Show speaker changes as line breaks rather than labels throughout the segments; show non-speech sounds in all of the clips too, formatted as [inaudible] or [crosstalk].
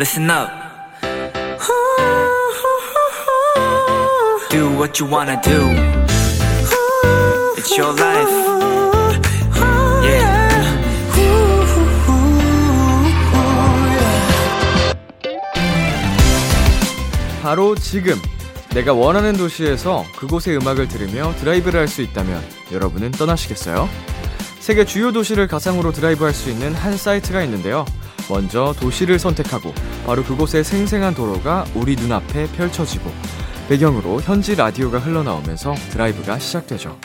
listen up. Do what you wanna do. It's your life. Yeah.
바로 지금 내가 원하는 도시에서 그곳의 음악을 들으며 드라이브를 할 수 있다면 여러분은 떠나시겠어요? 세계 주요 도시를 가상으로 드라이브할 수 있는 한 사이트가 있는데요. 먼저 도시를 선택하고 바로 그곳의 생생한 도로가 우리 눈앞에 펼쳐지고 배경으로 현지 라디오가 흘러나오면서 드라이브가 시작되죠.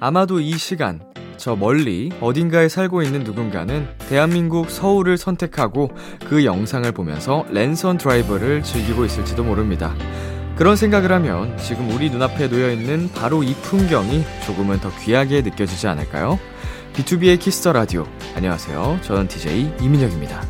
아마도 이 시간, 저 멀리 어딘가에 살고 있는 누군가는 대한민국 서울을 선택하고 그 영상을 보면서 랜선 드라이버를 즐기고 있을지도 모릅니다. 그런 생각을 하면 지금 우리 눈앞에 놓여 있는 바로 이 풍경이 조금은 더 귀하게 느껴지지 않을까요? B2B의 키스터 라디오. 안녕하세요. 저는 DJ 이민혁입니다.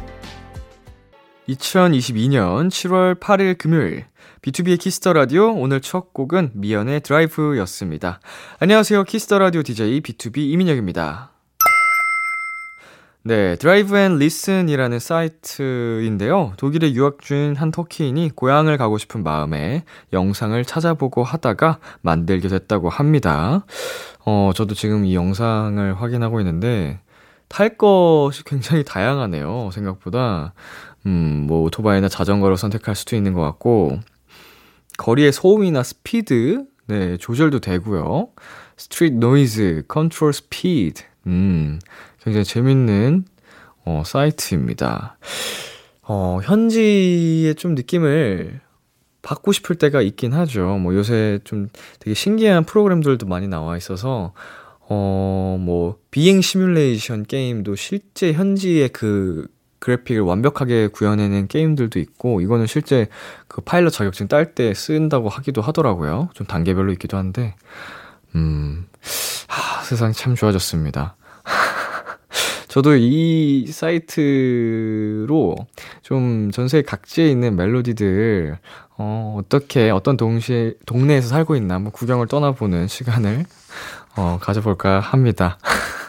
2022년 7월 8일 금요일 B2B의 키스터 라디오 오늘 첫 곡은 미연의 드라이브였습니다. 안녕하세요. 키스터 라디오 DJ B2B 이민혁입니다. 네, Drive and Listen이라는 사이트인데요. 독일에 유학 중인 한 터키인이 고향을 가고 싶은 마음에 영상을 찾아보고 하다가 만들게 됐다고 합니다. 어, 저도 지금 이 영상을 확인하고 있는데 탈 것이 굉장히 다양하네요. 생각보다. 음, 뭐 오토바이나 자전거를 선택할 수도 있는 것 같고 거리의 소음이나 스피드 네, 조절도 되고요. street noise, control speed. 음, 굉장히 재밌는 어, 사이트입니다. 어, 현지의 좀 느낌을 받고 싶을 때가 있긴 하죠. 뭐 요새 좀 되게 신기한 프로그램들도 많이 나와 있어서 어, 뭐 비행 시뮬레이션 게임도 실제 현지의 그 그래픽을 완벽하게 구현해낸 게임들도 있고, 이거는 실제 그 파일럿 자격증 딸 때 쓴다고 하기도 하더라고요. 좀 단계별로 있기도 한데, 음, 하, 세상이 참 좋아졌습니다. 저도 이 사이트로 좀 전 세계 각지에 있는 멜로디들, 어, 어떻게, 어떤 동시에, 동네에서 살고 있나 한번 구경을 떠나보는 시간을, 어, 가져볼까 합니다. [laughs]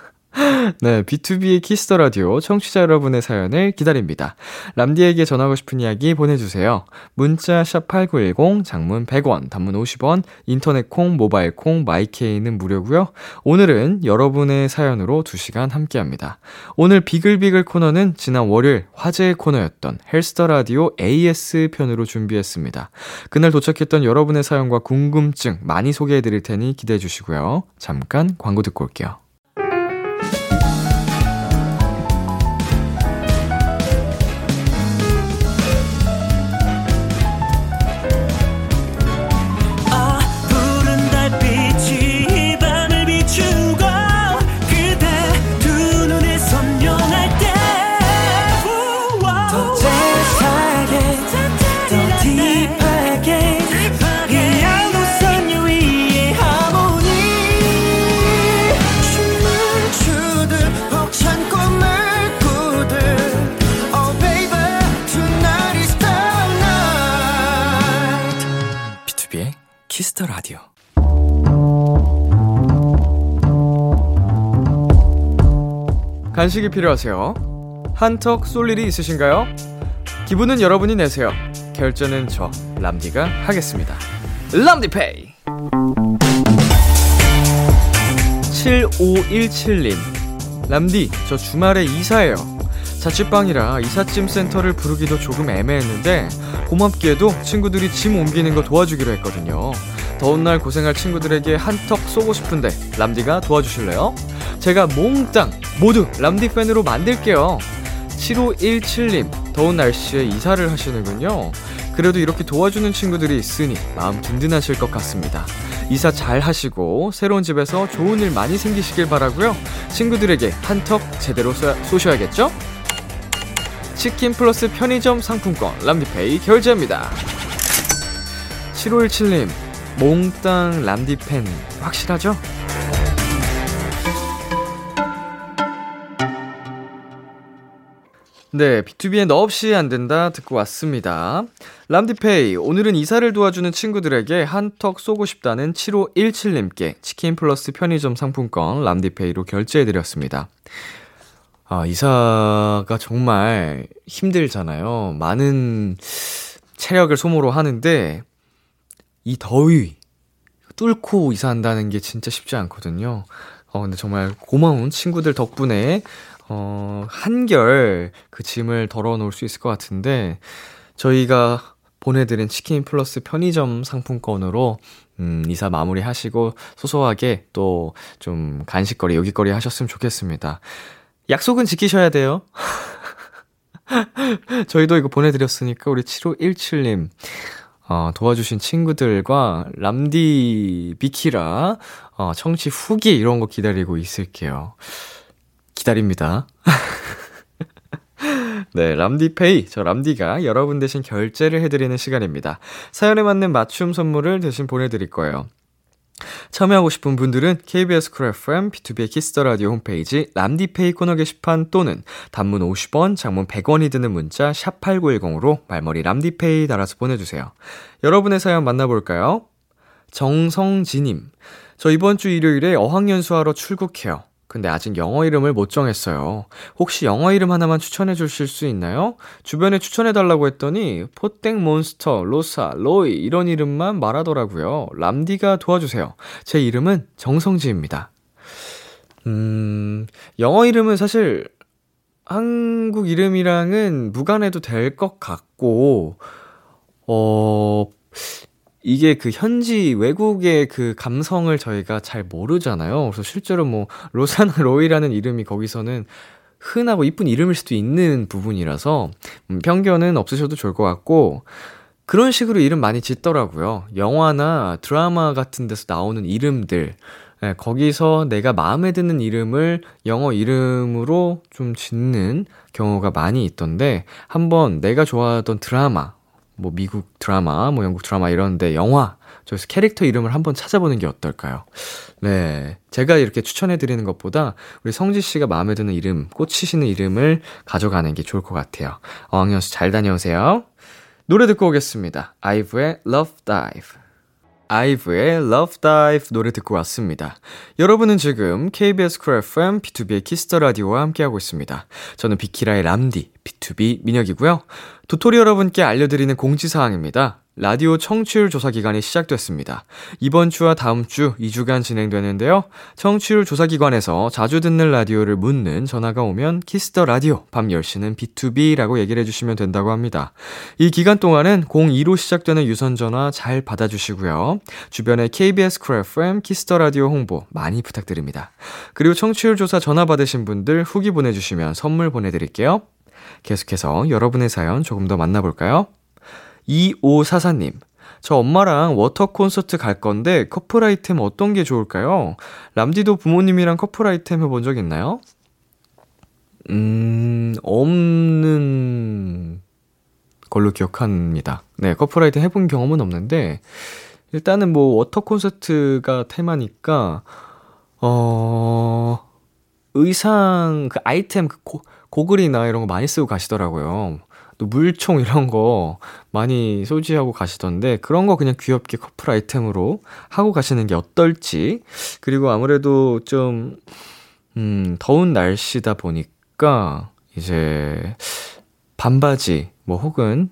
네, B2B의 키스터 라디오 청취자 여러분의 사연을 기다립니다. 람디에게 전하고 싶은 이야기 보내주세요. 문자 샵 #8910 장문 100원, 단문 50원, 인터넷 콩, 모바일 콩, 마이케이는 무료고요. 오늘은 여러분의 사연으로 2시간 함께합니다. 오늘 비글비글 코너는 지난 월요일 화제의 코너였던 헬스터 라디오 AS 편으로 준비했습니다. 그날 도착했던 여러분의 사연과 궁금증 많이 소개해드릴 테니 기대해 주시고요. 잠깐 광고 듣고 올게요. 간식이 필요하세요? 한턱 쏠 일이 있으신가요? 기분은 여러분이 내세요. 결제는 저 람디가 하겠습니다. 람디페이. 7517님. 람디, 저 주말에 이사해요. 자취방이라 이삿짐 센터를 부르기도 조금 애매했는데 고맙게도 친구들이 짐 옮기는 거 도와주기로 했거든요. 더운 날 고생할 친구들에게 한턱 쏘고 싶은데 람디가 도와주실래요? 제가 몽땅 모두 람디 팬으로 만들게요. 7517님, 더운 날씨에 이사를 하시는군요. 그래도 이렇게 도와주는 친구들이 있으니 마음 든든하실 것 같습니다. 이사 잘 하시고 새로운 집에서 좋은 일 많이 생기시길 바라고요. 친구들에게 한턱 제대로 쏘, 쏘셔야겠죠? 치킨 플러스 편의점 상품권 람디페이 결제합니다. 7517님, 몽땅 람디팬 확실하죠? 네, B2B의 너 없이 안 된다 듣고 왔습니다. 람디페이, 오늘은 이사를 도와주는 친구들에게 한턱 쏘고 싶다는 7517님께 치킨 플러스 편의점 상품권 람디페이로 결제해드렸습니다. 아, 이사가 정말 힘들잖아요. 많은 체력을 소모로 하는데, 이 더위, 뚫고 이사한다는 게 진짜 쉽지 않거든요. 어, 근데 정말 고마운 친구들 덕분에 어, 한결 그 짐을 덜어 놓을 수 있을 것 같은데, 저희가 보내드린 치킨 플러스 편의점 상품권으로, 음, 이사 마무리 하시고, 소소하게 또 좀 간식거리, 요깃거리 하셨으면 좋겠습니다. 약속은 지키셔야 돼요. [laughs] 저희도 이거 보내드렸으니까, 우리 7517님, 어, 도와주신 친구들과 람디 비키라, 어, 청취 후기 이런 거 기다리고 있을게요. 기다립니다. [laughs] 네, 람디페이. 저 람디가 여러분 대신 결제를 해드리는 시간입니다. 사연에 맞는 맞춤 선물을 대신 보내드릴 거예요. 참여하고 싶은 분들은 KBS 쿨 FM, B2B의 키스터 라디오 홈페이지 람디페이 코너 게시판 또는 단문 50원, 장문 100원이 드는 문자 샵 8910으로 말머리 람디페이 달아서 보내주세요. 여러분의 사연 만나볼까요? 정성지님. 저 이번 주 일요일에 어학연수하러 출국해요. 근데 아직 영어 이름을 못 정했어요. 혹시 영어 이름 하나만 추천해 주실 수 있나요? 주변에 추천해 달라고 했더니 포땡 몬스터, 로사, 로이 이런 이름만 말하더라고요. 람디가 도와주세요. 제 이름은 정성지입니다. 음, 영어 이름은 사실 한국 이름이랑은 무관해도 될 것 같고, 어, 이게 그 현지 외국의 그 감성을 저희가 잘 모르잖아요. 그래서 실제로 뭐 로사나 [laughs] 로이라는 이름이 거기서는 흔하고 이쁜 이름일 수도 있는 부분이라서 음, 편견은 없으셔도 좋을 것 같고 그런 식으로 이름 많이 짓더라고요. 영화나 드라마 같은 데서 나오는 이름들 예, 거기서 내가 마음에 드는 이름을 영어 이름으로 좀 짓는 경우가 많이 있던데 한번 내가 좋아하던 드라마 뭐 미국 드라마, 뭐 영국 드라마 이런데 영화, 저기서 캐릭터 이름을 한번 찾아보는 게 어떨까요? 네. 제가 이렇게 추천해 드리는 것보다 우리 성지 씨가 마음에 드는 이름, 꽂히시는 이름을 가져가는 게 좋을 것 같아요. 어학연수 잘 다녀오세요. 노래 듣고 오겠습니다. 아이브의 Love Dive. 아이브의 Love Dive 노래 듣고 왔습니다. 여러분은 지금 KBS 쿨 FM B2B의 키스터 라디오와 함께하고 있습니다. 저는 비키라의 람디 BTOB 민혁이고요. 도토리 여러분께 알려드리는 공지사항입니다. 라디오 청취율 조사 기간이 시작됐습니다. 이번 주와 다음 주 2주간 진행되는데요. 청취율 조사 기관에서 자주 듣는 라디오를 묻는 전화가 오면 Kiss the Radio 밤 10시는 BTOB라고 얘기를 해주시면 된다고 합니다. 이 기간 동안은 02로 시작되는 유선 전화 잘 받아주시고요. 주변에 KBS 쿨 FM Kiss the Radio 홍보 많이 부탁드립니다. 그리고 청취율 조사 전화 받으신 분들 후기 보내주시면 선물 보내드릴게요. 계속해서 여러분의 사연 조금 더 만나볼까요? 2544님. 저 엄마랑 워터 콘서트 갈 건데 커플 아이템 어떤 게 좋을까요? 람디도 부모님이랑 커플 아이템 해본 적 있나요? 음, 없는 걸로 기억합니다. 네, 커플 아이템 해본 경험은 없는데, 일단은 뭐 워터 콘서트가 테마니까, 어, 의상, 그 아이템, 그 고, 고글이나 이런 거 많이 쓰고 가시더라고요. 또 물총 이런 거 많이 소지하고 가시던데 그런 거 그냥 귀엽게 커플 아이템으로 하고 가시는 게 어떨지. 그리고 아무래도 좀, 음, 더운 날씨다 보니까 이제 반바지 뭐 혹은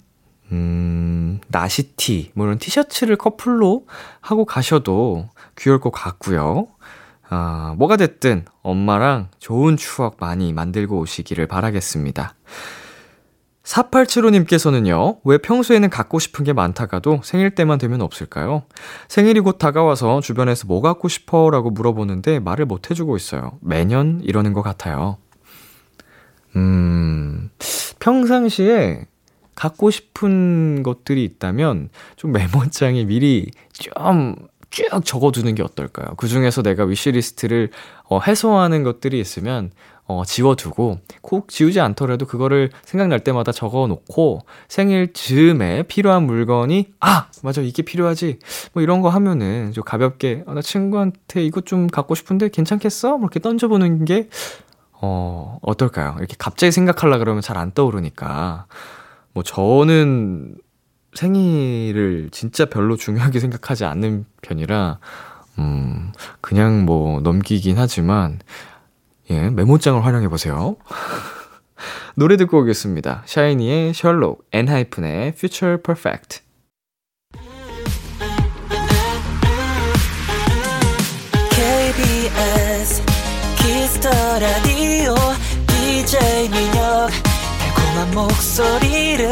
음, 나시티, 뭐 이런 티셔츠를 커플로 하고 가셔도 귀여울 것 같고요. 아, 뭐가 됐든 엄마랑 좋은 추억 많이 만들고 오시기를 바라겠습니다. 4875님께서는요, 왜 평소에는 갖고 싶은 게 많다가도 생일 때만 되면 없을까요? 생일이 곧 다가와서 주변에서 뭐 갖고 싶어? 라고 물어보는데 말을 못 해주고 있어요. 매년 이러는 것 같아요. 음, 평상시에 갖고 싶은 것들이 있다면 좀 메모장에 미리 좀 쭉 적어두는 게 어떨까요? 그 중에서 내가 위시리스트를 어, 해소하는 것들이 있으면 어, 지워두고 꼭 지우지 않더라도 그거를 생각날 때마다 적어 놓고 생일 즈음에 필요한 물건이 아 맞아 이게 필요하지 뭐 이런 거 하면은 좀 가볍게 아, 나 친구한테 이것 좀 갖고 싶은데 괜찮겠어? 뭐 이렇게 던져보는 게 어, 어떨까요? 이렇게 갑자기 생각하려 그러면 잘 안 떠오르니까. 뭐, 저는 생일을 진짜 별로 중요하게 [laughs] 생각하지 않는 편이라, 음, 그냥 뭐 넘기긴 하지만, 예, 메모장을 활용해 보세요. [laughs] 노래 듣고 오겠습니다. 샤이니의 셜록, 엔하이픈의 Future Perfect.
Kiss the Radio DJ 민혁 달콤한 목소리를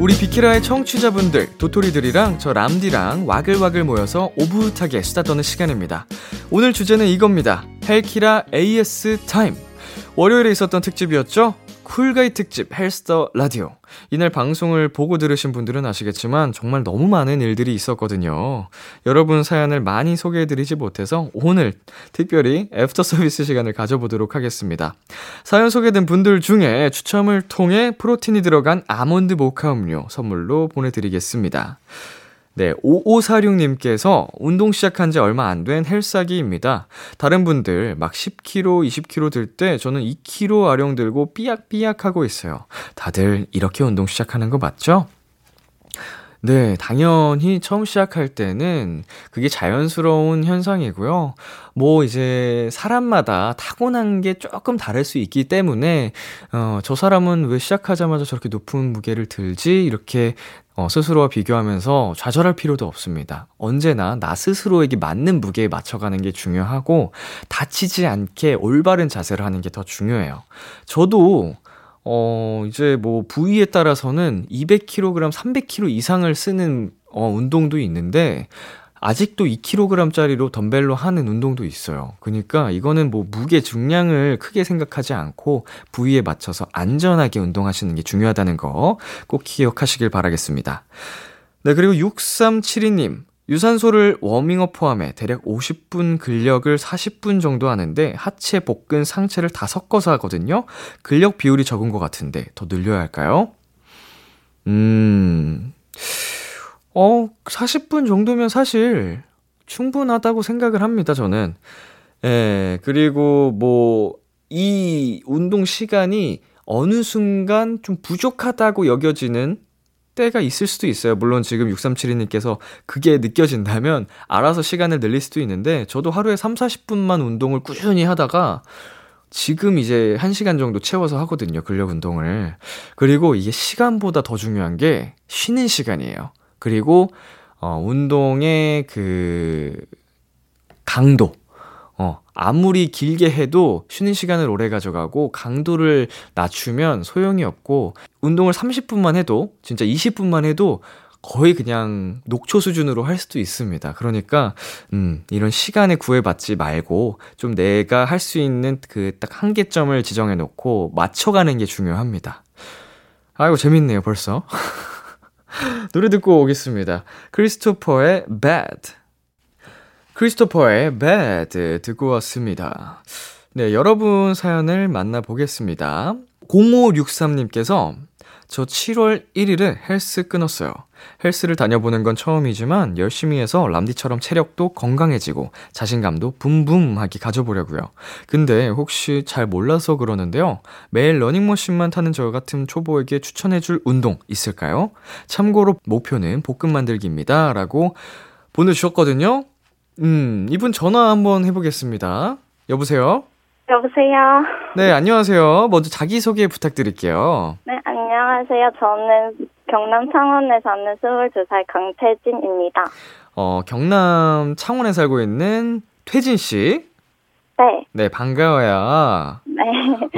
우리 비키라의 청취자분들 도토리들이랑 저 람디랑 와글와글 모여서 오붓하게 수다 떠는 시간입니다. 오늘 주제는 이겁니다. 헬키라 AS 타임 월요일에 있었던 특집이었죠 쿨가이 특집 헬스터 라디오. 이날 방송을 보고 들으신 분들은 아시겠지만 정말 너무 많은 일들이 있었거든요. 여러분 사연을 많이 소개해드리지 못해서 오늘 특별히 애프터 서비스 시간을 가져보도록 하겠습니다. 사연 소개된 분들 중에 추첨을 통해 프로틴이 들어간 아몬드 모카 음료 선물로 보내드리겠습니다. 네, 5546님께서 운동 시작한 지 얼마 안 된 헬스하기입니다. 다른 분들 막 10kg, 20kg 들 때 저는 2kg 아령 들고 삐약삐약 하고 있어요. 다들 이렇게 운동 시작하는 거 맞죠? 네, 당연히 처음 시작할 때는 그게 자연스러운 현상이고요. 뭐 이제 사람마다 타고난 게 조금 다를 수 있기 때문에 어, 저 사람은 왜 시작하자마자 저렇게 높은 무게를 들지? 이렇게 어, 스스로와 비교하면서 좌절할 필요도 없습니다. 언제나 나 스스로에게 맞는 무게에 맞춰가는 게 중요하고 다치지 않게 올바른 자세를 하는 게 더 중요해요. 저도 어, 이제 뭐 부위에 따라서는 200kg, 300kg 이상을 쓰는 어, 운동도 있는데 아직도 2kg짜리로 덤벨로 하는 운동도 있어요. 그러니까 이거는 뭐 무게 중량을 크게 생각하지 않고 부위에 맞춰서 안전하게 운동하시는 게 중요하다는 거 꼭 기억하시길 바라겠습니다. 네, 그리고 6372님. 유산소를 워밍업 포함해 대략 50분 근력을 40분 정도 하는데 하체, 복근, 상체를 다 섞어서 하거든요. 근력 비율이 적은 것 같은데 더 늘려야 할까요? 음, 어, 40분 정도면 사실 충분하다고 생각을 합니다, 저는. 예, 그리고 뭐, 이 운동 시간이 어느 순간 좀 부족하다고 여겨지는 때가 있을 수도 있어요. 물론 지금 6372님께서 그게 느껴진다면 알아서 시간을 늘릴 수도 있는데 저도 하루에 3, 40분만 운동을 꾸준히 하다가 지금 이제 1시간 정도 채워서 하거든요. 근력 운동을. 그리고 이게 시간보다 더 중요한 게 쉬는 시간이에요. 그리고 어 운동의 그 강도 어, 아무리 길게 해도 쉬는 시간을 오래 가져가고 강도를 낮추면 소용이 없고 운동을 30분만 해도 진짜 20분만 해도 거의 그냥 녹초 수준으로 할 수도 있습니다. 그러니까 음, 이런 시간에 구애받지 말고 좀 내가 할 수 있는 그 딱 한계점을 지정해 놓고 맞춰 가는 게 중요합니다. 아이고 재밌네요, 벌써. [laughs] 노래 듣고 오겠습니다. 크리스토퍼의 Bad. 크리스토퍼의 Bad 듣고 왔습니다. 네, 여러분 사연을 만나보겠습니다. 0563님께서 저 7월 1일에 헬스 끊었어요. 헬스를 다녀보는 건 처음이지만 열심히 해서 람디처럼 체력도 건강해지고 자신감도 붐붐하게 가져보려고요. 근데 혹시 잘 몰라서 그러는데요. 매일 러닝머신만 타는 저 같은 초보에게 추천해줄 운동 있을까요? 참고로 목표는 볶음 만들기입니다. 라고 보내주셨거든요. 음, 이분 전화 한번 해보겠습니다. 여보세요?
여보세요.
네, 안녕하세요. 먼저 자기소개 부탁드릴게요.
네, 안녕하세요. 저는 경남 창원에 사는 22살 강태진입니다.
어, 경남 창원에 살고 있는 퇴진씨.
네,
네, 반가워요.
네.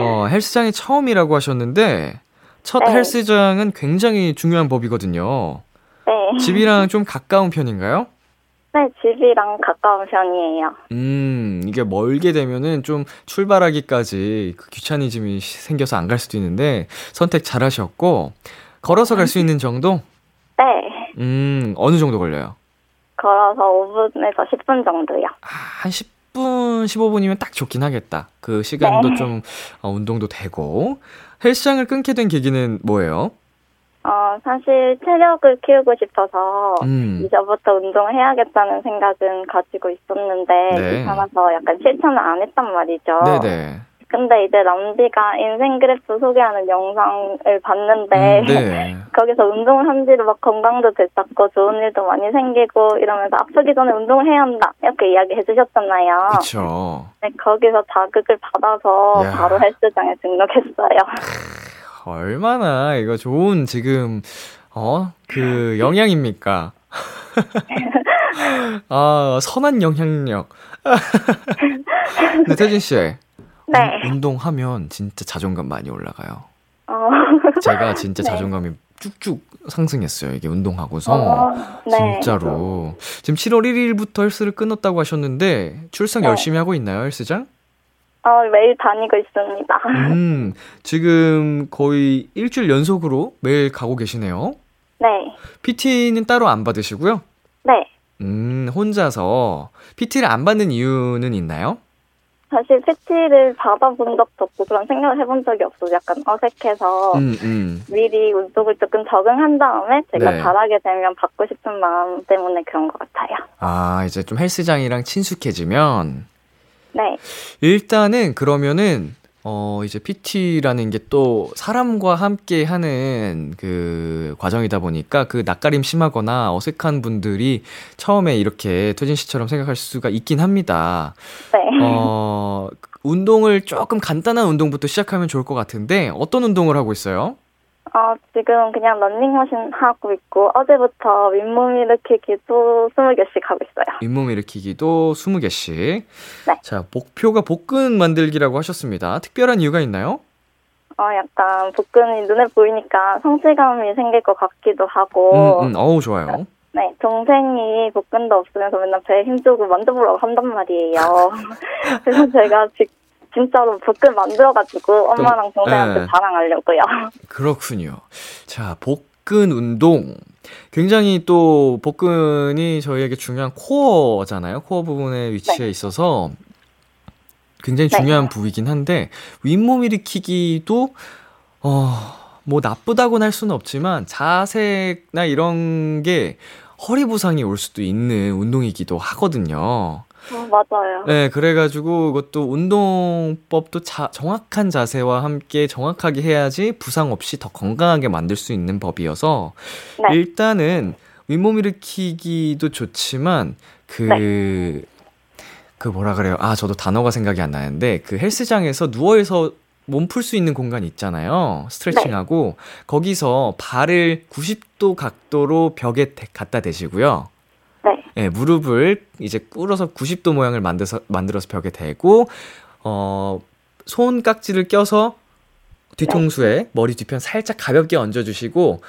어, 헬스장이 처음이라고 하셨는데, 첫
네.
헬스장은 굉장히 중요한 법이거든요.
네.
집이랑 좀 가까운 편인가요?
네, 집이랑 가까운 편이에요.
음, 이게 멀게 되면은 좀 출발하기까지 그 귀차니즘이 생겨서 안 갈 수도 있는데 선택 잘 하셨고 걸어서 갈 수 있는 정도? [laughs]
네,
음, 어느 정도 걸려요?
걸어서 5분에서 10분 정도요.
아, 한 10분, 15분이면 딱 좋긴 하겠다. 그 시간도
네.
좀 어, 운동도 되고. 헬스장을 끊게 된 계기는 뭐예요?
어, 사실 체력을 키우고 싶어서
음.
이제부터 운동을 해야겠다는 생각은 가지고 있었는데
네.
귀찮아서 약간 실천을 안 했단 말이죠.
네네.
근데 이제 람디가 인생 그래프 소개하는 영상을 봤는데
음, 네. [laughs]
거기서 운동을 한 뒤로 막 건강도 되찾고 좋은 일도 많이 생기고 이러면서 아프기 전에 운동을 해야 한다 이렇게 이야기 해 주셨잖아요.
그쵸.
네, 거기서 자극을 받아서
야.
바로 헬스장에 등록했어요. [laughs]
얼마나 이거 좋은 지금, 어, 그 영향입니까? 아, [laughs] 선한 영향력. 근데 태진 씨,
네.
운- 운동하면 진짜 자존감 많이 올라가요.
어,
제가 진짜
네.
자존감이 쭉쭉 상승했어요. 이게 운동하고서.
어, 네.
진짜로. 지금 7월 1일부터 헬스를 끊었다고 하셨는데, 출석
네.
열심히 하고 있나요, 헬스장?
어, 매일 다니고 있습니다. [laughs]
음, 지금 거의 일주일 연속으로 매일 가고 계시네요.
네.
PT는 따로 안 받으시고요.
네.
음, 혼자서 PT를 안 받는 이유는 있나요?
사실 PT를 받아본 적도 없고 그런 생각을 해본 적이 없어서 약간 어색해서
음, 음.
미리 운동을 조금 적응한 다음에 제가
네.
잘하게 되면 받고 싶은 마음 때문에 그런 것 같아요.
아, 이제 좀 헬스장이랑 친숙해지면
네.
일단은 그러면은 어 이제 PT라는 게 또 사람과 함께 하는 그 과정이다 보니까 그 낯가림 심하거나 어색한 분들이 처음에 이렇게 토진 씨처럼 생각할 수가 있긴 합니다.
네.
어 운동을 조금 간단한 운동부터 시작하면 좋을 것 같은데 어떤 운동을 하고 있어요?
어, 지금 그냥 런닝머신 하고 있고 어제부터 윗몸 일으키기 또 20개씩 하고 있어요.
잇몸 일으키기도 20개씩.
네.
자, 목표가 복근 만들기라고 하셨습니다. 특별한 이유가 있나요?
어, 약간 복근이 눈에 보이니까 성취감이 생길 것 같기도 하고
음, 음, 어우, 좋아요.
네, 동생이 복근도 없으면서 맨날 배에 힘주고 만져보라고 한단 말이에요. [laughs] 그래서 제가 지, 진짜로 복근 만들어가지고 엄마랑 동생한테
네.
자랑하려고요.
그렇군요. 자, 복근 운동. 굉장히 또 복근이 저희에게 중요한 코어잖아요. 코어 부분에 위치해 있어서 굉장히
네.
중요한 부위긴 한데 윗몸 일으키기도 어, 뭐 나쁘다고는 할 수는 없지만 자세나 이런 게 허리 부상이 올 수도 있는 운동이기도 하거든요.
어, 맞아요.
네, 그래가지고 그것도 운동법도 자, 정확한 자세와 함께 정확하게 해야지 부상 없이 더 건강하게 만들 수 있는 법이어서
네.
일단은 윗몸 일으키기도 좋지만 그, 그 뭐라 그래요? 아, 저도 단어가 생각이 안 나는데 그 헬스장에서 누워서 몸풀 수 있는 공간 있잖아요. 스트레칭하고 거기서 발을 90도 각도로 벽에 대- 갖다 대시고요.
네.
예, 무릎을 이제 꿇어서 90도 모양을 만들어서, 만들어서 벽에 대고, 어, 손깍지를 껴서 뒤통수에 머리 뒤편 살짝 가볍게 얹어주시고,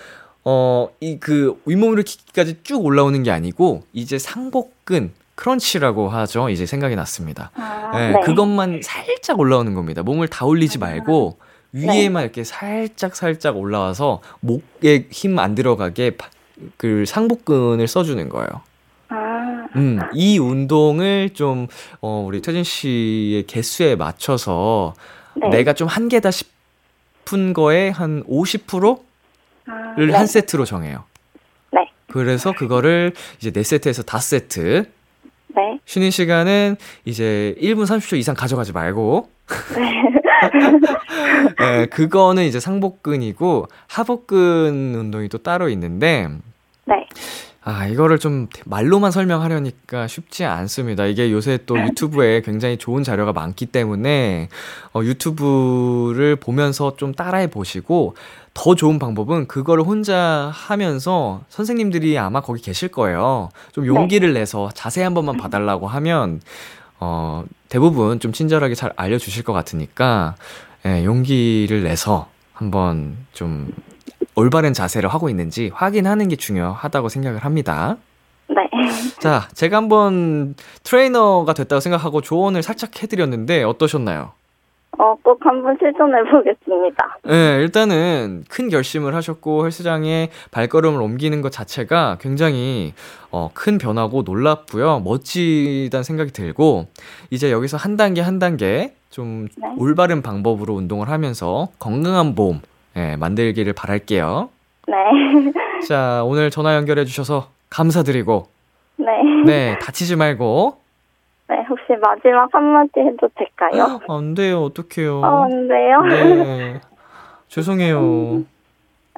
어, 이 그 윗몸으로 키기까지 쭉 올라오는 게 아니고, 이제 상복근, 크런치라고 하죠. 이제 생각이 났습니다.
아,
예,
네.
그것만 살짝 올라오는 겁니다. 몸을 다 올리지 말고, 위에만 이렇게 살짝 살짝 올라와서 목에 힘 안 들어가게 바- 그 상복근을 써주는 거예요.
아,
음, 이 운동을 좀, 어, 우리 태진 씨의 개수에 맞춰서
네.
내가 좀 한계다 싶은 거에 한 50%를
아, 네.
한 세트로 정해요.
네.
그래서 그거를 이제 4세트에서 5세트.
네.
쉬는 시간은 이제 1분 30초 이상 가져가지 말고. [laughs] 네, 그거는 이제 상복근이고 하복근 운동이 또 따로 있는데
네.
아, 이거를 좀 말로만 설명하려니까 쉽지 않습니다. 이게 요새 또 유튜브에 굉장히 좋은 자료가 많기 때문에 어, 유튜브를 보면서 좀 따라해 보시고 더 좋은 방법은 그거를 혼자 하면서 선생님들이 아마 거기 계실 거예요. 좀 용기를 내서 자세히 한 번만 봐달라고 하면 어, 대부분 좀 친절하게 잘 알려주실 것 같으니까 예, 용기를 내서 한번 좀 올바른 자세를 하고 있는지 확인하는 게 중요하다고 생각을 합니다.
네.
자, 제가 한번 트레이너가 됐다고 생각하고 조언을 살짝 해드렸는데 어떠셨나요?
어, 꼭 한번 실천해 보겠습니다.
네, 일단은 큰 결심을 하셨고 헬스장에 발걸음을 옮기는 것 자체가 굉장히 어, 큰 변화고 놀랍고요. 멋지다는 생각이 들고 이제 여기서 한 단계 한 단계 좀
네.
올바른 방법으로 운동을 하면서 건강한 몸 예, 만들기를 바랄게요.
네. [laughs]
자, 오늘 전화 연결해 주셔서 감사드리고
네.
네, 다치지 말고
네, 혹시 마지막 한마디 해도 될까요?
안 돼요. 어떡해요.
어, 안 돼요?
네. [laughs] 죄송해요.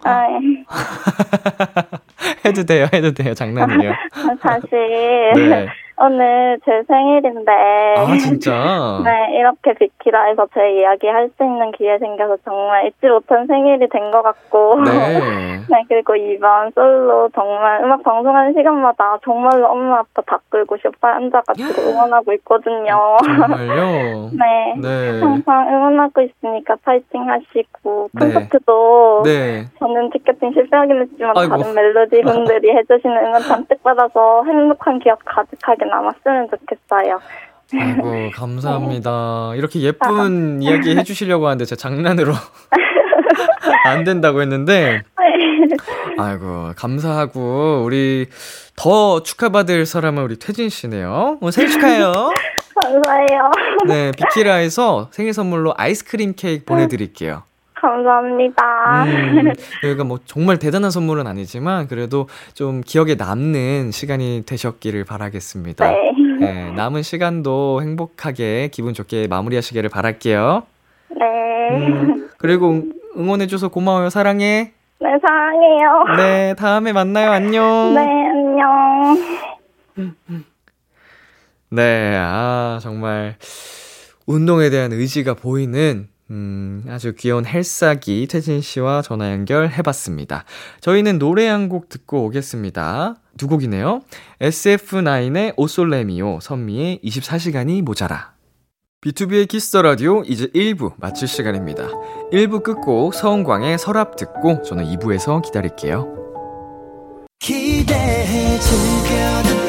아, [laughs]
해도 돼요. 해도 돼요. 장난이에요.
사실
네.
오늘 제 생일인데
아, 진짜? [laughs]
네, 이렇게 비키라에서 제 이야기 할 수 있는 기회 생겨서 정말 잊지 못한 생일이 된 것 같고
네. [laughs]
네, 그리고 이번 솔로 정말 음악 방송하는 시간마다 정말로 엄마 아빠 다 끌고 쇼파에 앉아가지고 응원하고 있거든요.
정말요? [laughs]
네.
네.
항상 응원하고 있으니까 파이팅 하시고
네.
콘서트도
네.
저는 티켓팅 실패하긴 했지만
아이고.
다른 멜로디 분들이 해주시는 응원 잔뜩 받아서 행복한 기억 가득하게 남았으면 좋겠어요.
아이고, [laughs] 감사합니다. 이렇게 예쁜 이야기 해주시려고 하는데 제가 장난으로 [laughs] 안 된다고 했는데, 아이고, 감사하고, 우리 더 축하받을 사람은 우리 태진 씨네요. 오늘 생일 축하해요. [laughs]
감사해요.
네, 비키라에서 생일 선물로 아이스크림 케이크 보내드릴게요.
감사합니다.
음, [laughs] 여기가 뭐 정말 대단한 선물은 아니지만 그래도 좀 기억에 남는 시간이 되셨기를 바라겠습니다.
네.
네, 남은 시간도 행복하게 기분 좋게 마무리하시기를 바랄게요.
네.
음, 그리고 응원해줘서 고마워요. 사랑해.
네, 사랑해요.
네, 다음에 만나요. 안녕.
네, 안녕.
네, 아, 정말 운동에 대한 의지가 보이는 음, 아주 귀여운 헬싸기 태진 씨와 전화 연결해 봤습니다. 저희는 노래 한 곡 듣고 오겠습니다. 두 곡이네요. SF9의 O Sole Mio, 선미의 24시간이 모자라. B2B의 키스터 라디오 이제 1부 마칠 시간입니다. 1부 끝곡 서은광의 서랍 듣고 저는 2부에서 기다릴게요.
기대해 즐겨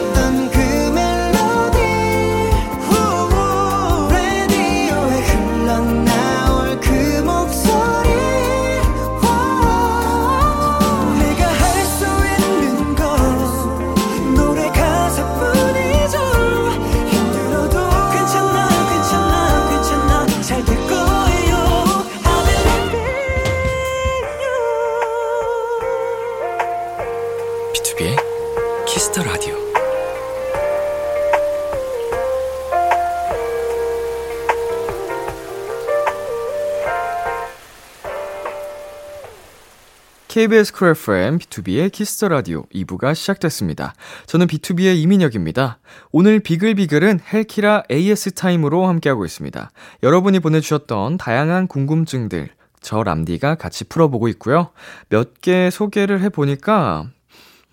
KBS 쿨 FM B2B의 키스터 라디오 2부가 시작됐습니다. 저는 BTOB의 이민혁입니다. 오늘 비글비글은 헬키라 AS 타임으로 함께하고 있습니다. 여러분이 보내주셨던 다양한 궁금증들 저 람디가 같이 풀어보고 있고요. 몇 개 소개를 해보니까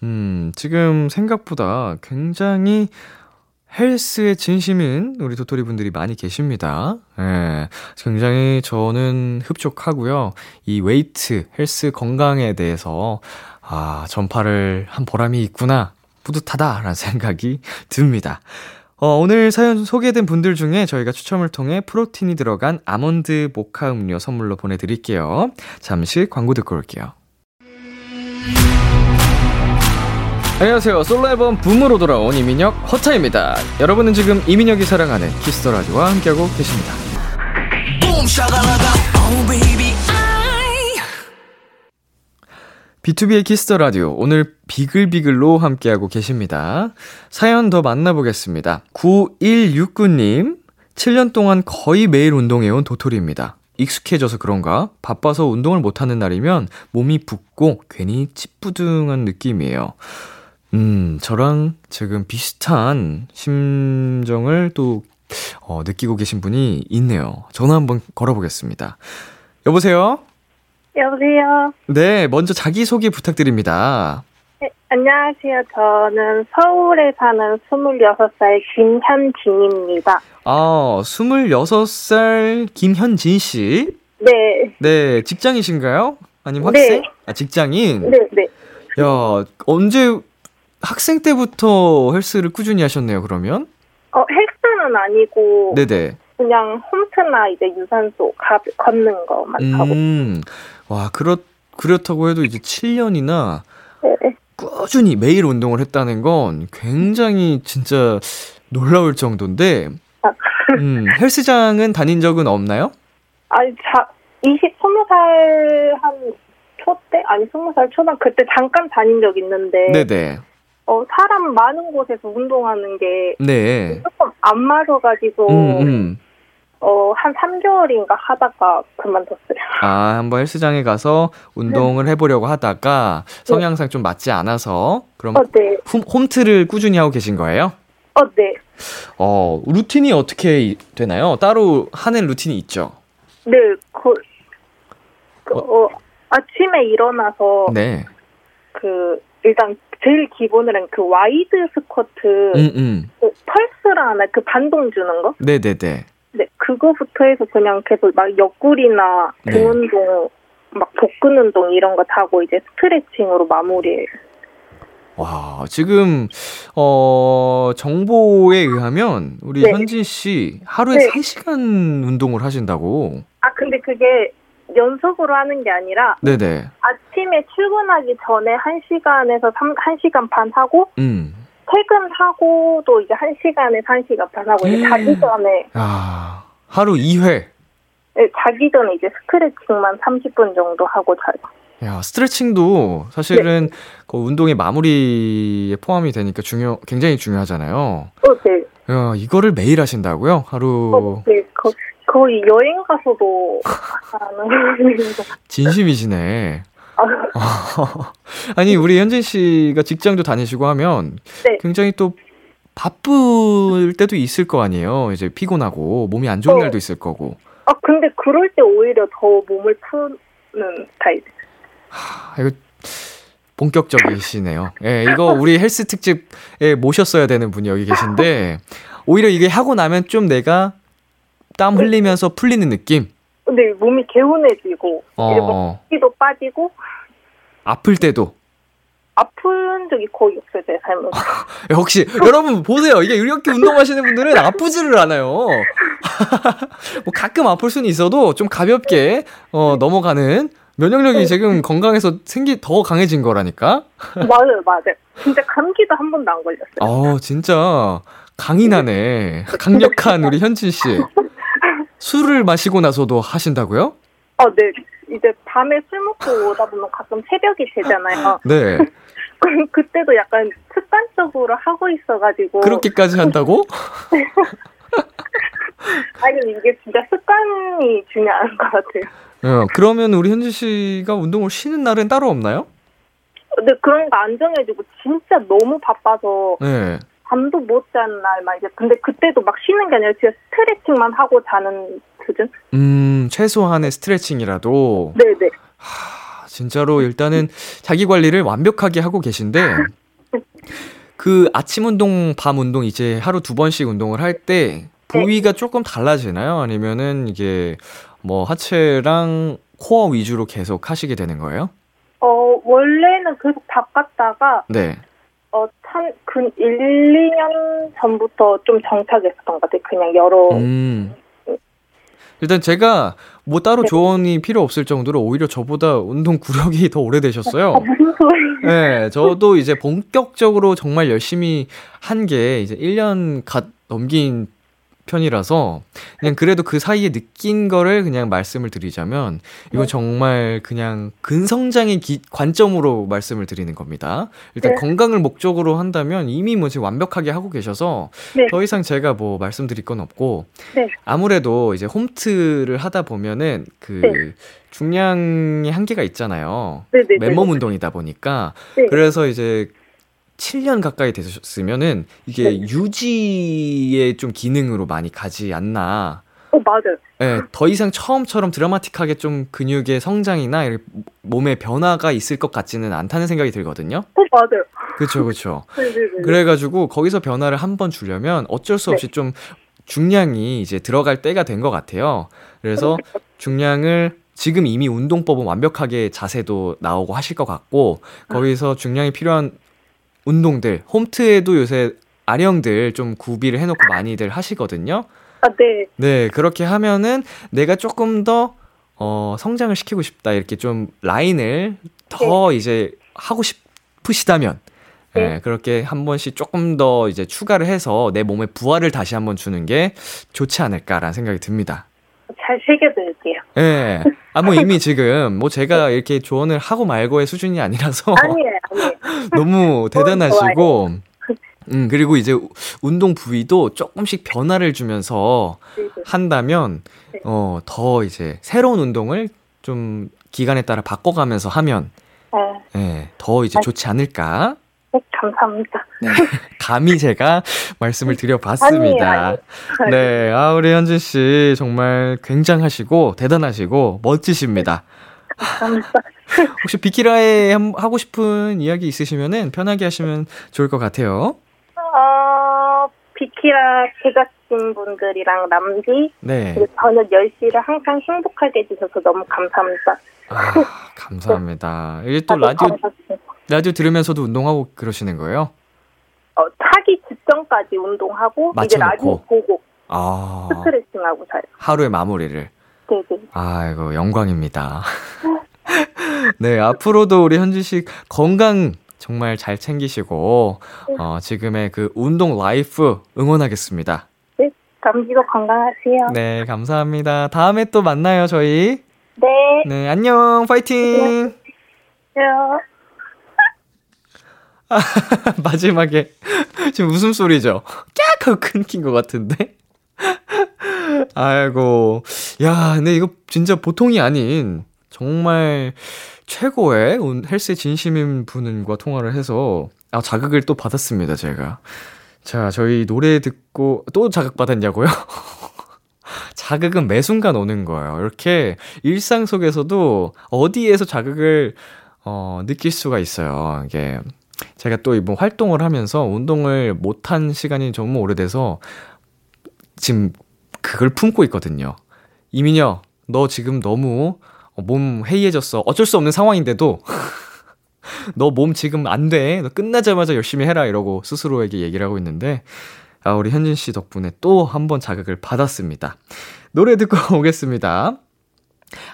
음, 지금 생각보다 굉장히 헬스에 진심인 우리 도토리 분들이 많이 계십니다. 예. 굉장히 저는 흡족하고요. 이 웨이트, 헬스 건강에 대해서 아, 전파를 한 보람이 있구나. 뿌듯하다라는 [laughs] 생각이 듭니다. 어, 오늘 사연 소개된 분들 중에 저희가 추첨을 통해 프로틴이 들어간 아몬드 모카 음료 선물로 보내드릴게요. 잠시 광고 듣고 올게요. 안녕하세요. 솔로 앨범 BOOM으로 돌아온 이민혁 허타입니다. 여러분은 지금 이민혁이 사랑하는 Kiss the Radio와 함께하고 계십니다.
Boom shakalaka Oh baby I
B2B의 키스터 라디오 오늘 비글비글로 함께하고 계십니다. 사연 더 만나보겠습니다. 9169님 7년 동안 거의 매일 운동해온 도토리입니다. 익숙해져서 그런가 바빠서 운동을 못하는 날이면 몸이 붓고 괜히 찌뿌둥한 느낌이에요. 음, 저랑 지금 비슷한 심정을 또 어, 느끼고 계신 분이 있네요. 전화 한번 걸어보겠습니다. 여보세요?
여보세요.
네, 먼저 자기소개 부탁드립니다.
네, 안녕하세요. 저는 서울에 사는 26살 김현진입니다.
아, 26살 김현진 씨.
네,
네, 직장이신가요? 아니면
네.
학생? 아, 직장인?
네, 네.
야, 언제 학생 때부터 헬스를 꾸준히 하셨네요, 그러면?
어, 헬스는 아니고
네네.
그냥 홈트나 이제 유산소 가, 걷는 거만 하고
음, 와, 그렇, 그렇다고 해도 이제 7년이나
네.
꾸준히 매일 운동을 했다는 건 굉장히 진짜 놀라울 정도인데, 음, [laughs] 헬스장은 다닌 적은 없나요?
아니 자 20, 20살 한초 때? 아니 20살 초반 그때 잠깐 다닌 적 있는데
네네.
어, 사람 많은 곳에서 운동하는 게
네.
조금 안 맞아가지고
음, 음.
어, 한 3개월인가 하다가 그만뒀어요.
아, 한번 헬스장에 가서 운동을 해보려고 하다가 성향상 좀 맞지 않아서 그럼
어, 네.
홈, 홈트를 꾸준히 하고 계신 거예요?
어, 네.
어, 루틴이 어떻게 이- 되나요? 따로 하는 루틴이 있죠?
네, 그, 그 어, 아침에 일어나서
네.
그 일단 제일 기본으로는 그 wide 스쿼트
음, 음.
그 pulse라 하나 그 반동 주는 거?
네네네.
네, 그거부터 해서 그냥 계속 막 옆구리나 등
네.
운동, 막 복근 운동 이런 거 다 하고 이제 스트레칭으로 마무리해요.
와, 지금, 어, 정보에 의하면 우리
네.
현진 씨 하루에
네.
3시간 운동을 하신다고.
아, 근데 그게 연속으로 하는 게 아니라
네네.
아침에 출근하기 전에 1시간에서 3, 1시간 반 하고
음.
퇴근하고도 이제 1시간에서 1시간 반 하고 이제
음.
자기 전에
아, 하루 2회.
네, 자기 전에 이제 스트레칭만 30분 정도 하고 자요.
야, 스트레칭도 사실은 그 운동의 마무리에 포함이 되니까 중요, 굉장히 중요하잖아요.
어, 네.
야, 이거를 매일 하신다고요?
어,
하루
네. 거, 거의 여행 가서도 하는 [laughs]
진심이시네.
아, [laughs]
아니, 우리 현진 씨가 직장도 다니시고 하면
네.
굉장히 또 바쁠 때도 있을 거 아니에요. 이제 피곤하고 몸이 안 좋은
어.
날도 있을 거고.
아, 근데 그럴 때 오히려 더 몸을 푸는 스타일.
아, 이거 본격적이시네요. 예, 이거 우리 헬스 특집에 모셨어야 되는 분이 여기 계신데 오히려 이게 하고 나면 좀 내가 땀 흘리면서 풀리는 느낌.
근데 몸이 개운해지고
어,
먹기도 빠지고
아플 때도.
아픈 적이 거의 없어요 제 삶에서. [laughs]
역시 여러분 보세요. 이게 이렇게 운동하시는 분들은 아프지를 않아요. [laughs] 뭐 가끔 아플 수는 있어도 좀 가볍게 어, 넘어가는 면역력이 지금 건강해서 생기 더 강해진 거라니까. [laughs]
맞아요, 맞아요. 진짜 감기도 한 번도 안 걸렸어요.
어, 진짜 강인하네. 강력한 우리 현진 씨. 술을 마시고 나서도 하신다고요?
어, 네. 이제 밤에 술 먹고 오다 보면 가끔 새벽이 되잖아요. [laughs]
네. [laughs]
그럼 그때도 약간 습관적으로 하고 있어가지고.
그렇게까지 한다고? [laughs]
아니, 이게 진짜 습관이 중요한 것 같아요.
어, 그러면 우리 현진 씨가 운동을 쉬는 날은 따로 없나요?
근데 그런 거 안 정해지고 진짜 너무 바빠서
네.
잠도 못 자는 날 막 이제 근데 그때도 막 쉬는 게 아니라 진짜 스트레칭만 하고 자는 수준?
음, 최소한의 스트레칭이라도.
네네.
하, 진짜로 일단은 자기 관리를 완벽하게 하고 계신데, [laughs] 그 아침 운동, 밤 운동 이제 하루 두 번씩 운동을 할 때 부위가 조금 달라지나요? 아니면은 이게 뭐 하체랑 코어 위주로 계속 하시게 되는 거예요?
어, 원래는 계속 바꿨다가
네.
어, 한, 그, 1, 2년 전부터 좀 정착했었던 것 같아요. 그냥 여러.
음. 일단 제가 뭐 따로 조언이 필요 없을 정도로 오히려 저보다 운동 구력이 더 오래되셨어요.
아.
네, 저도 이제 본격적으로 정말 열심히 한 게 이제 1년 갓 넘긴 편이라서 그냥 그래도 그 사이에 느낀 거를 그냥 말씀을 드리자면 이건
네.
정말 그냥 근성장의 기- 관점으로 말씀을 드리는 겁니다. 일단
네.
건강을 목적으로 한다면 이미 뭐 지금 완벽하게 하고 계셔서
네.
더 이상 제가 뭐 말씀드릴 건 없고
네.
아무래도 이제 홈트를 하다 보면은 그
네.
중량의 한계가 있잖아요.
네네네.
맨몸 운동이다 보니까
네.
그래서 이제 7년 가까이 되셨으면은 이게
네.
유지의 좀 기능으로 많이 가지 않나.
어, 맞아요.
예, 더 이상 처음처럼 드라마틱하게 좀 근육의 성장이나 몸의 변화가 있을 것 같지는 않다는 생각이 들거든요.
어, 맞아요.
그렇죠, 그렇죠.
네네네.
그래가지고 거기서 변화를 한번 주려면 어쩔 수 없이 좀 중량이 이제 들어갈 때가 된 것 같아요. 그래서 [laughs] 중량을 지금 이미 운동법은 완벽하게 자세도 나오고 하실 것 같고 거기서 중량이 필요한 운동들, 홈트에도 요새 아령들 좀 구비를 해놓고 많이들 하시거든요.
아, 네.
네, 그렇게 하면은 내가 조금 더, 어, 성장을 시키고 싶다. 이렇게 좀 라인을 더 이제 하고 싶으시다면, 예,
네.
그렇게 한 번씩 조금 더 이제 추가를 해서 내 몸에 부하를 다시 한번 주는 게 좋지 않을까라는 생각이 듭니다.
잘 새겨들게요. [laughs]
예. 아, 뭐 이미 지금 뭐 제가 이렇게 조언을 하고 말고의 수준이 아니라서
아니에요, 아니에요. [laughs]
너무 대단하시고, 음, 그리고 이제 우- 운동 부위도 조금씩 변화를 주면서
네, 네.
한다면,
네.
어, 더 이제 새로운 운동을 좀 기간에 따라 바꿔가면서 하면,
네,
예, 더 이제 좋지 않을까?
네, 감사합니다.
감히 제가 말씀을 드려봤습니다.
아니에요, 아니에요.
네, 아, 우리 현진 씨 정말 굉장하시고 대단하시고 멋지십니다.
감사합니다. [laughs]
혹시 비키라에 함- 하고 싶은 이야기 있으시면은 편하게 하시면 좋을 것 같아요.
어, 비키라 제작진 분들이랑 남지,
네.
그리고 저는 10시를 항상 행복하게 해주셔서 너무 감사합니다.
아, 감사합니다. 이게 또 [laughs] 라디오,
감사드립니다.
라디오 들으면서도 운동하고 그러시는 거예요?
어, 자기 직전까지 운동하고, 이제
맞춰놓고.
라디오 보고,
아,
스트레칭하고 자요.
하루의 마무리를.
네, 네.
아이고, 영광입니다. [laughs] 네, 앞으로도 우리 현지 씨 건강 정말 잘 챙기시고, 어, 지금의 그 운동 life 응원하겠습니다.
네, 람디도 건강하세요.
네, 감사합니다. 다음에 또 만나요, 저희.
네.
네, 안녕, 파이팅!
안녕. [laughs]
마지막에 지금 웃음소리죠? 깍! 하고 끊긴 것 같은데? [laughs] 아이고. 야, 근데 이거 진짜 보통이 아닌 정말 최고의 운- 헬스에 진심인 분과 통화를 해서 아, 자극을 또 받았습니다, 제가. 자, 저희 노래 듣고 또 자극받았냐고요? [laughs] 자극은 매 순간 오는 거예요. 이렇게 일상 속에서도 어디에서 자극을 어, 느낄 수가 있어요. 이게 제가 또 이번 활동을 하면서 운동을 못한 시간이 너무 오래돼서 지금 그걸 품고 있거든요. 이민여, 너 지금 너무 몸 해이해졌어. 어쩔 수 없는 상황인데도 [laughs] 너 몸 지금 안 돼. 너 끝나자마자 열심히 해라. 이러고 스스로에게 얘기를 하고 있는데 아, 우리 현진 씨 덕분에 또 한 번 자극을 받았습니다. 노래 듣고 [laughs] 오겠습니다.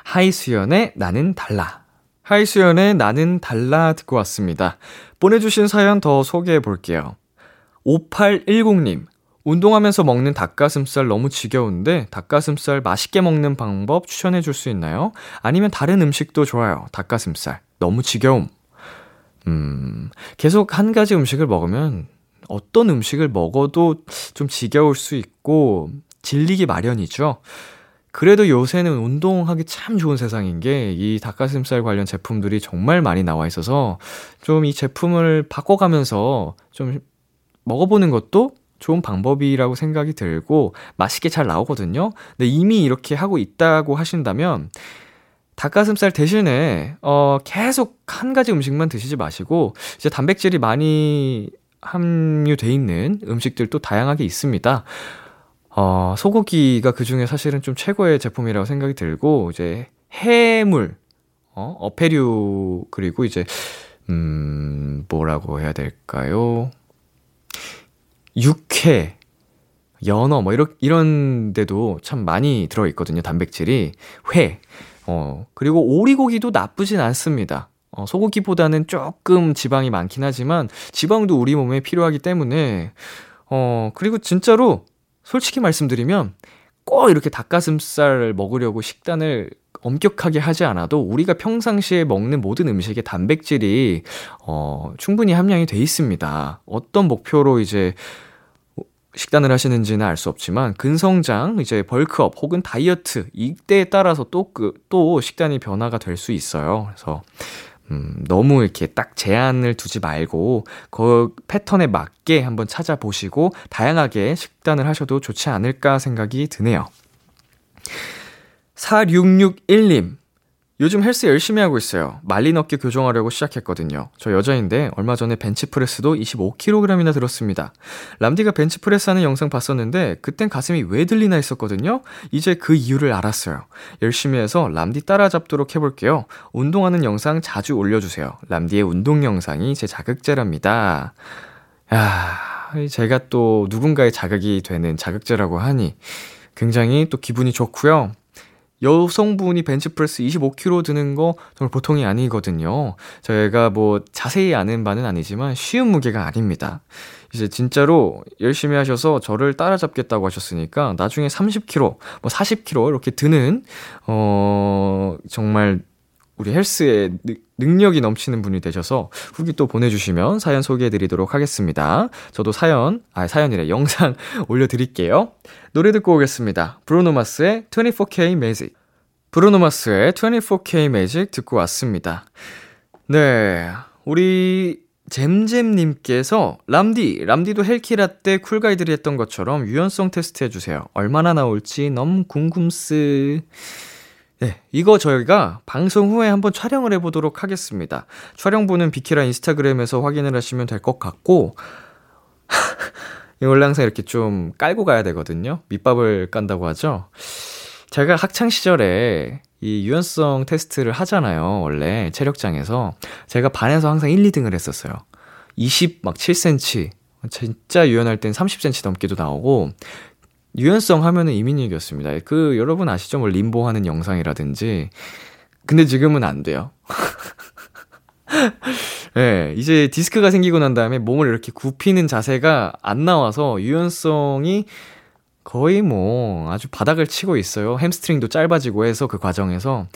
하이수연의 나는 달라. 하이수연의 나는 달라 듣고 왔습니다. 보내주신 사연 더 소개해 볼게요. 5810님. 운동하면서 먹는 닭가슴살 너무 지겨운데 닭가슴살 맛있게 먹는 방법 추천해 줄 수 있나요? 아니면 다른 음식도 좋아요. 닭가슴살. 너무 지겨움. 음, 계속 한 가지 음식을 먹으면 어떤 음식을 먹어도 좀 지겨울 수 있고 질리기 마련이죠. 그래도 요새는 운동하기 참 좋은 세상인 게 이 닭가슴살 관련 제품들이 정말 많이 나와 있어서 좀 이 제품을 바꿔가면서 좀 먹어보는 것도 좋은 방법이라고 생각이 들고 맛있게 잘 나오거든요. 근데 이미 이렇게 하고 있다고 하신다면 닭가슴살 대신에 어 계속 한 가지 음식만 드시지 마시고 이제 단백질이 많이 함유돼 있는 음식들도 다양하게 있습니다. 어, 소고기가 그 중에 사실은 좀 최고의 제품이라고 생각이 들고, 이제 해물, 어, 어패류, 그리고 이제, 음, 뭐라고 해야 될까요? 육회, 연어, 뭐, 이런, 이런 데도 참 많이 들어있거든요, 단백질이. 회, 어, 그리고 오리고기도 나쁘진 않습니다. 어, 소고기보다는 조금 지방이 많긴 하지만, 지방도 우리 몸에 필요하기 때문에, 어, 그리고 진짜로, 솔직히 말씀드리면, 꼭 이렇게 닭가슴살 먹으려고 식단을 엄격하게 하지 않아도 우리가 평상시에 먹는 모든 음식에 단백질이 어, 충분히 함량이 돼 있습니다. 어떤 목표로 이제 식단을 하시는지는 알 수 없지만 근성장, 이제 벌크업 혹은 다이어트 이때에 따라서 또그또 식단이 변화가 될 수 있어요. 그래서 음, 너무 이렇게 딱 제한을 두지 말고 그 패턴에 맞게 한번 찾아보시고 다양하게 식단을 하셔도 좋지 않을까 생각이 드네요. 4661님. 요즘 헬스 열심히 하고 있어요. 말린 어깨 교정하려고 시작했거든요. 저 여자인데 얼마 전에 벤치프레스도 25kg이나 들었습니다. 람디가 벤치프레스 하는 영상 봤었는데 그땐 가슴이 왜 들리나 했었거든요. 이제 그 이유를 알았어요. 열심히 해서 람디 따라잡도록 해볼게요. 운동하는 영상 자주 올려주세요. 람디의 운동 영상이 제 자극제랍니다. 야, 제가 또 누군가의 자극이 되는 자극제라고 하니 굉장히 또 기분이 좋고요. 여성분이 벤치프레스 25kg 드는 거 정말 보통이 아니거든요. 저희가 뭐 자세히 아는 바는 아니지만 쉬운 무게가 아닙니다. 이제 진짜로 열심히 하셔서 저를 따라잡겠다고 하셨으니까 나중에 30kg, 뭐 40kg 이렇게 드는, 어, 정말 우리 헬스에 능력이 넘치는 분이 되셔서 후기 또 보내주시면 사연 소개해드리도록 하겠습니다. 저도 사연, 아, 사연이래. 영상 [laughs] 올려드릴게요. 노래 듣고 오겠습니다. 브루노마스의 24K 매직. 브루노마스의 24K 매직 듣고 왔습니다. 네. 우리 잼잼님께서 람디, 람디도 헬키라떼 쿨가이들이 했던 것처럼 유연성 테스트 해주세요. 얼마나 나올지 너무 궁금스. 네, 이거 저희가 방송 후에 한번 촬영을 해보도록 하겠습니다. 촬영본은 비키라 인스타그램에서 확인을 하시면 될 것 같고, [laughs] 원래 항상 이렇게 좀 깔고 가야 되거든요. 밑밥을 깐다고 하죠. 제가 학창시절에 이 유연성 테스트를 하잖아요. 원래 체력장에서. 제가 반에서 항상 1, 2등을 했었어요. 20, 막 7cm. 진짜 유연할 땐 30cm 넘기도 나오고, 유연성 하면은 이민혁이었습니다. 그, 여러분 아시죠? 뭐 림보 하는 영상이라든지. 근데 지금은 안 돼요. [laughs] 예, 네, 이제 디스크가 생기고 난 다음에 몸을 이렇게 굽히는 자세가 안 나와서 유연성이 거의 뭐 아주 바닥을 치고 있어요. 햄스트링도 짧아지고 해서 그 과정에서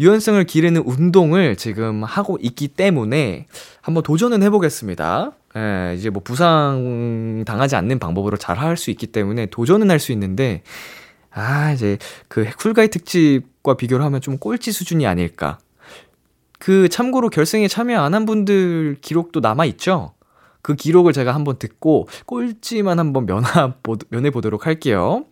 유연성을 기르는 운동을 지금 하고 있기 때문에 한번 도전은 해보겠습니다. 예, 이제 뭐 부상 당하지 않는 방법으로 잘 할 수 있기 때문에 도전은 할 수 있는데, 아, 이제 그 쿨가이 특집과 비교를 하면 좀 꼴찌 수준이 아닐까. 그 참고로 결승에 참여 안 한 분들 기록도 남아있죠? 그 기록을 제가 한번 듣고 꼴찌만 한번 면해보도록 할게요.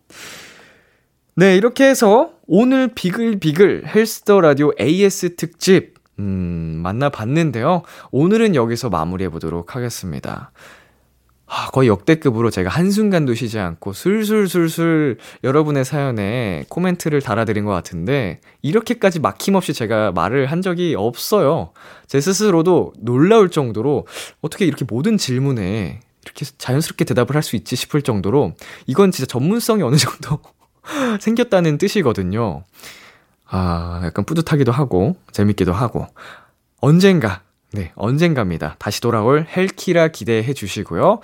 네, 이렇게 해서 오늘 비글비글 헬스터 라디오 AS 특집, 음, 만나봤는데요. 오늘은 여기서 마무리해보도록 하겠습니다. 아, 거의 역대급으로 제가 한순간도 쉬지 않고 술술술술 여러분의 사연에 코멘트를 달아드린 것 같은데, 이렇게까지 막힘없이 제가 말을 한 적이 없어요. 제 스스로도 놀라울 정도로 어떻게 이렇게 모든 질문에 이렇게 자연스럽게 대답을 할 수 있지 싶을 정도로, 이건 진짜 전문성이 어느 정도 [laughs] 생겼다는 뜻이거든요. 아, 약간 뿌듯하기도 하고, 재밌기도 하고, 언젠가, 네, 언젠가입니다. 다시 돌아올 헬키라 기대해 주시고요.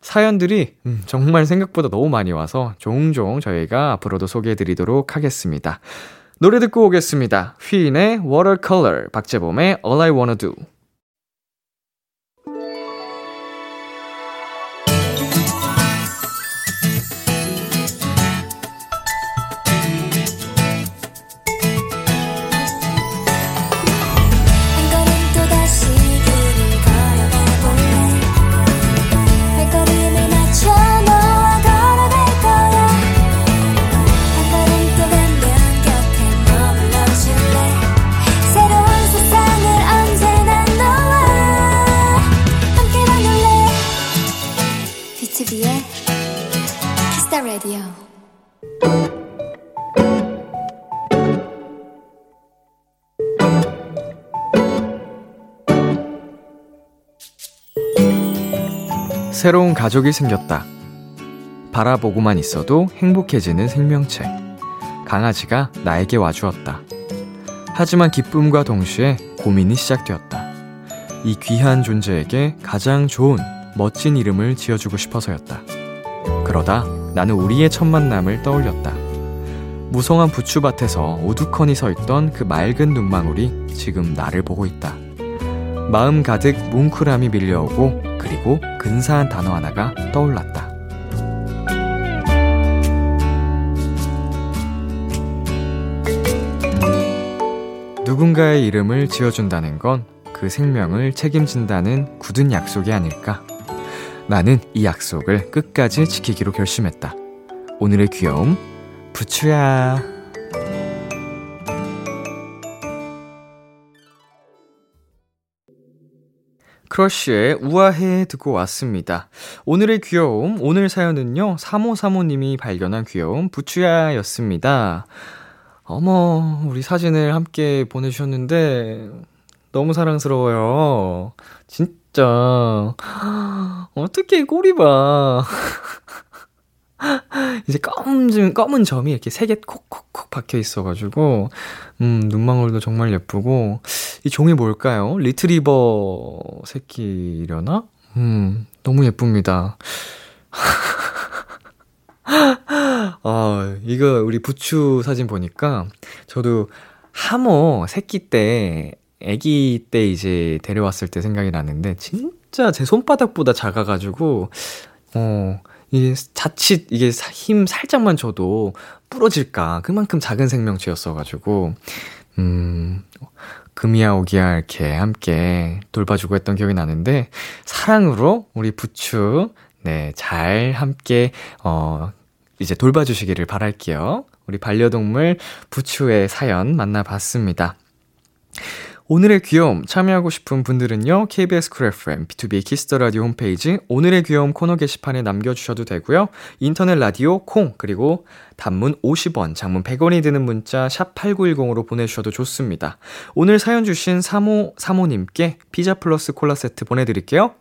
사연들이 음, 정말 생각보다 너무 많이 와서 종종 저희가 앞으로도 소개해 드리도록 하겠습니다. 노래 듣고 오겠습니다. 휘인의 Watercolor, 박재범의 All I Wanna Do. 새로운 가족이 생겼다. 바라보고만 있어도 행복해지는 생명체. 강아지가 나에게 와주었다. 하지만 기쁨과 동시에 고민이 시작되었다. 이 귀한 존재에게 가장 좋은 멋진 이름을 지어주고 싶어서였다. 그러다 나는 우리의 첫 만남을 떠올렸다. 무성한 부추밭에서 우두커니 서 있던 그 맑은 눈망울이 지금 나를 보고 있다. 마음 가득 뭉클함이 밀려오고 그리고 근사한 단어 하나가 떠올랐다. 누군가의 이름을 지어준다는 건 그 생명을 책임진다는 굳은 약속이 아닐까. 나는 이 약속을 끝까지 지키기로 결심했다. 오늘의 귀여움, 부추야. 크러쉬의 우아해 듣고 왔습니다. 오늘의 귀여움, 오늘 사연은요, 3535님이 발견한 귀여움, 부추야였습니다. 어머, 우리 사진을 함께 보내주셨는데, 너무 사랑스러워요. 진짜. [gasps] 어떻게 꼬리 봐. [laughs] [gasps] 이제 검은, 검은 점이 이렇게 세 개 콕콕콕 박혀 있어가지고, 음, 눈망울도 정말 예쁘고, 이 종이 뭘까요? 리트리버 새끼려나? 음, 너무 예쁩니다. [laughs] 아, 이거 우리 부추 사진 보니까, 저도 하모 새끼 때, 아기 때 이제 데려왔을 때 생각이 나는데, 진짜 제 손바닥보다 작아가지고, 어, 이게 자칫 이게 힘 살짝만 줘도 부러질까 그만큼 작은 생명체였어가지고 음 금이야 옥이야 이렇게 함께 돌봐주고 했던 기억이 나는데 사랑으로 우리 부추 네 잘 함께 어 이제 돌봐주시기를 바랄게요. 우리 반려동물 부추의 사연 만나봤습니다. 오늘의 귀여움 참여하고 싶은 분들은요. KBS 쿨 FM, B2B 키스터 라디오 홈페이지 오늘의 귀여움 코너 게시판에 남겨 주셔도 되고요. 인터넷 라디오 콩 그리고 단문 50원, 장문 100원이 드는 문자 샵 8910으로 보내 주셔도 좋습니다. 오늘 사연 주신 3호 사모님께 피자 플러스 콜라 세트 보내 드릴게요.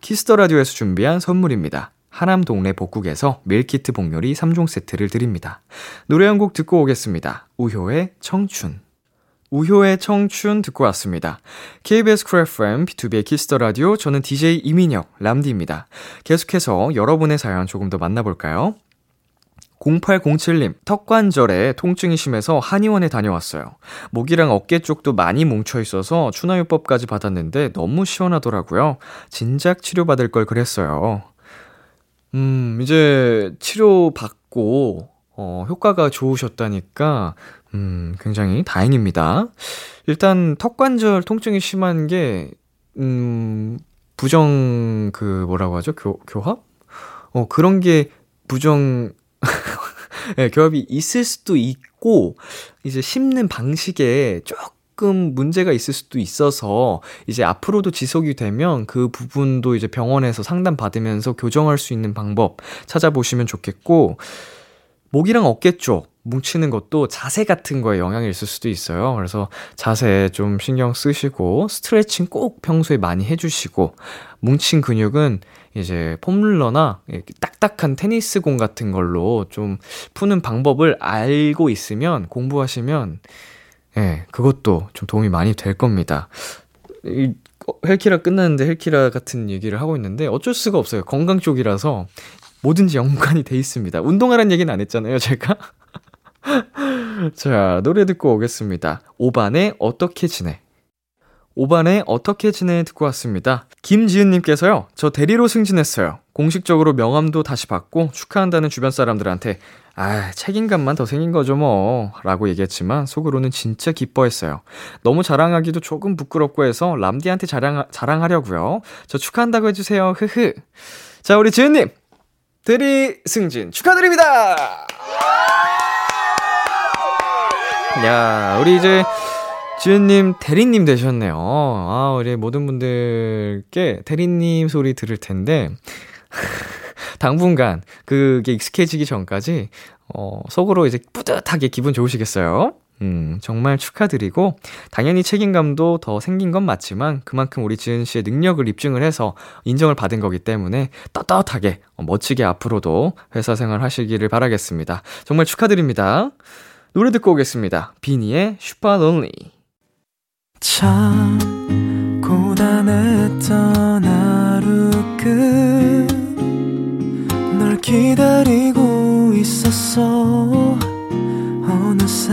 Kiss the Radio에서 준비한 선물입니다. 하남 동네 복국에서 밀키트 복요리 3종 세트를 드립니다. 노래 한 곡 듣고 오겠습니다. 우효의 청춘. 우효의 청춘 듣고 왔습니다. KBS 쿨 FM, B2B의 키스터 라디오, 저는 DJ 이민혁, 람디입니다. 계속해서 여러분의 사연 조금 더 만나볼까요? 0807님, 턱관절에 통증이 심해서 한의원에 다녀왔어요. 목이랑 어깨 쪽도 많이 뭉쳐있어서 추나요법까지 받았는데 너무 시원하더라고요. 진작 치료받을 걸 그랬어요. 음, 이제 치료받고, 어, 효과가 좋으셨다니까, 음, 굉장히 다행입니다. 일단, 턱관절 통증이 심한 게, 음, 부정, 그, 뭐라고 하죠? 교, 교합? 어, 그런 게 부정, 네, [laughs] 교합이 있을 수도 있고, 이제 씹는 방식에 조금 문제가 있을 수도 있어서, 이제 앞으로도 지속이 되면 그 부분도 이제 병원에서 상담 받으면서 교정할 수 있는 방법 찾아보시면 좋겠고, 목이랑 어깨 쪽 뭉치는 것도 자세 같은 거에 영향이 있을 수도 있어요. 그래서 자세 좀 신경 쓰시고 스트레칭 꼭 평소에 많이 해주시고 뭉친 근육은 이제 폼롤러나 딱딱한 테니스 공 같은 걸로 좀 푸는 방법을 알고 있으면 공부하시면 예, 네, 그것도 좀 도움이 많이 될 겁니다. 이 헬키라 끝났는데 헬키라 같은 얘기를 하고 있는데 어쩔 수가 없어요. 건강 쪽이라서 뭐든지 연관이 돼 있습니다. 운동하라는 얘기는 안 했잖아요, 제가. [laughs] 자, 노래 듣고 오겠습니다. 오반의 어떻게 지내? 오반의 어떻게 지내 듣고 왔습니다. 김지은님께서요, 저 대리로 승진했어요. 공식적으로 명함도 다시 받고 축하한다는 주변 사람들한테, 아, 책임감만 더 생긴 거죠 뭐. 라고 얘기했지만, 속으로는 진짜 기뻐했어요. 너무 자랑하기도 조금 부끄럽고 해서 람디한테 자랑, 자랑하려고요. 저 축하한다고 해주세요. 흐흐. 자, 우리 지은님! 대리 승진 축하드립니다! 야, 우리 이제 지은님 대리님 되셨네요. 아, 우리 모든 분들께 대리님 소리 들을 텐데, [laughs] 당분간 그게 익숙해지기 전까지, 어, 속으로 이제 뿌듯하게 기분 좋으시겠어요? 음, 정말 축하드리고, 당연히 책임감도 더 생긴 건 맞지만, 그만큼 우리 지은 씨의 능력을 입증을 해서 인정을 받은 거기 때문에, 떳떳하게, 어, 멋지게 앞으로도 회사 생활 하시기를 바라겠습니다. 정말 축하드립니다. 노래 듣고 오겠습니다. 비니의 슈퍼 론리. 참, 고단했던 하루 끝널 기다리고 있었어. 어느새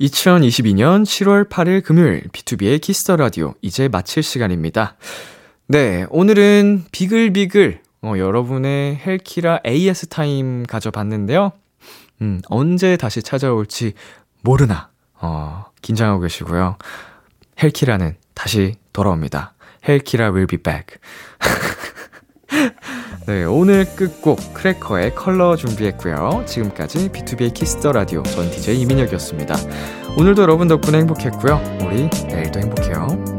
2022년 7월 8일 금요일 B2B의 키스터 라디오 이제 마칠 시간입니다. 네, 오늘은 비글비글 어, 여러분의 헬키라 AS 타임 가져봤는데요. 음, 언제 다시 찾아올지 모르나 어, 긴장하고 계시고요. 헬키라는 다시 돌아옵니다. 헬키라 will be back. [laughs] 네, 오늘 끝곡 크래커의 컬러 준비했고요. 지금까지 B2B의 키스터 라디오 전 DJ 이민혁이었습니다. 오늘도 여러분 덕분에 행복했고요. 우리 내일도 행복해요.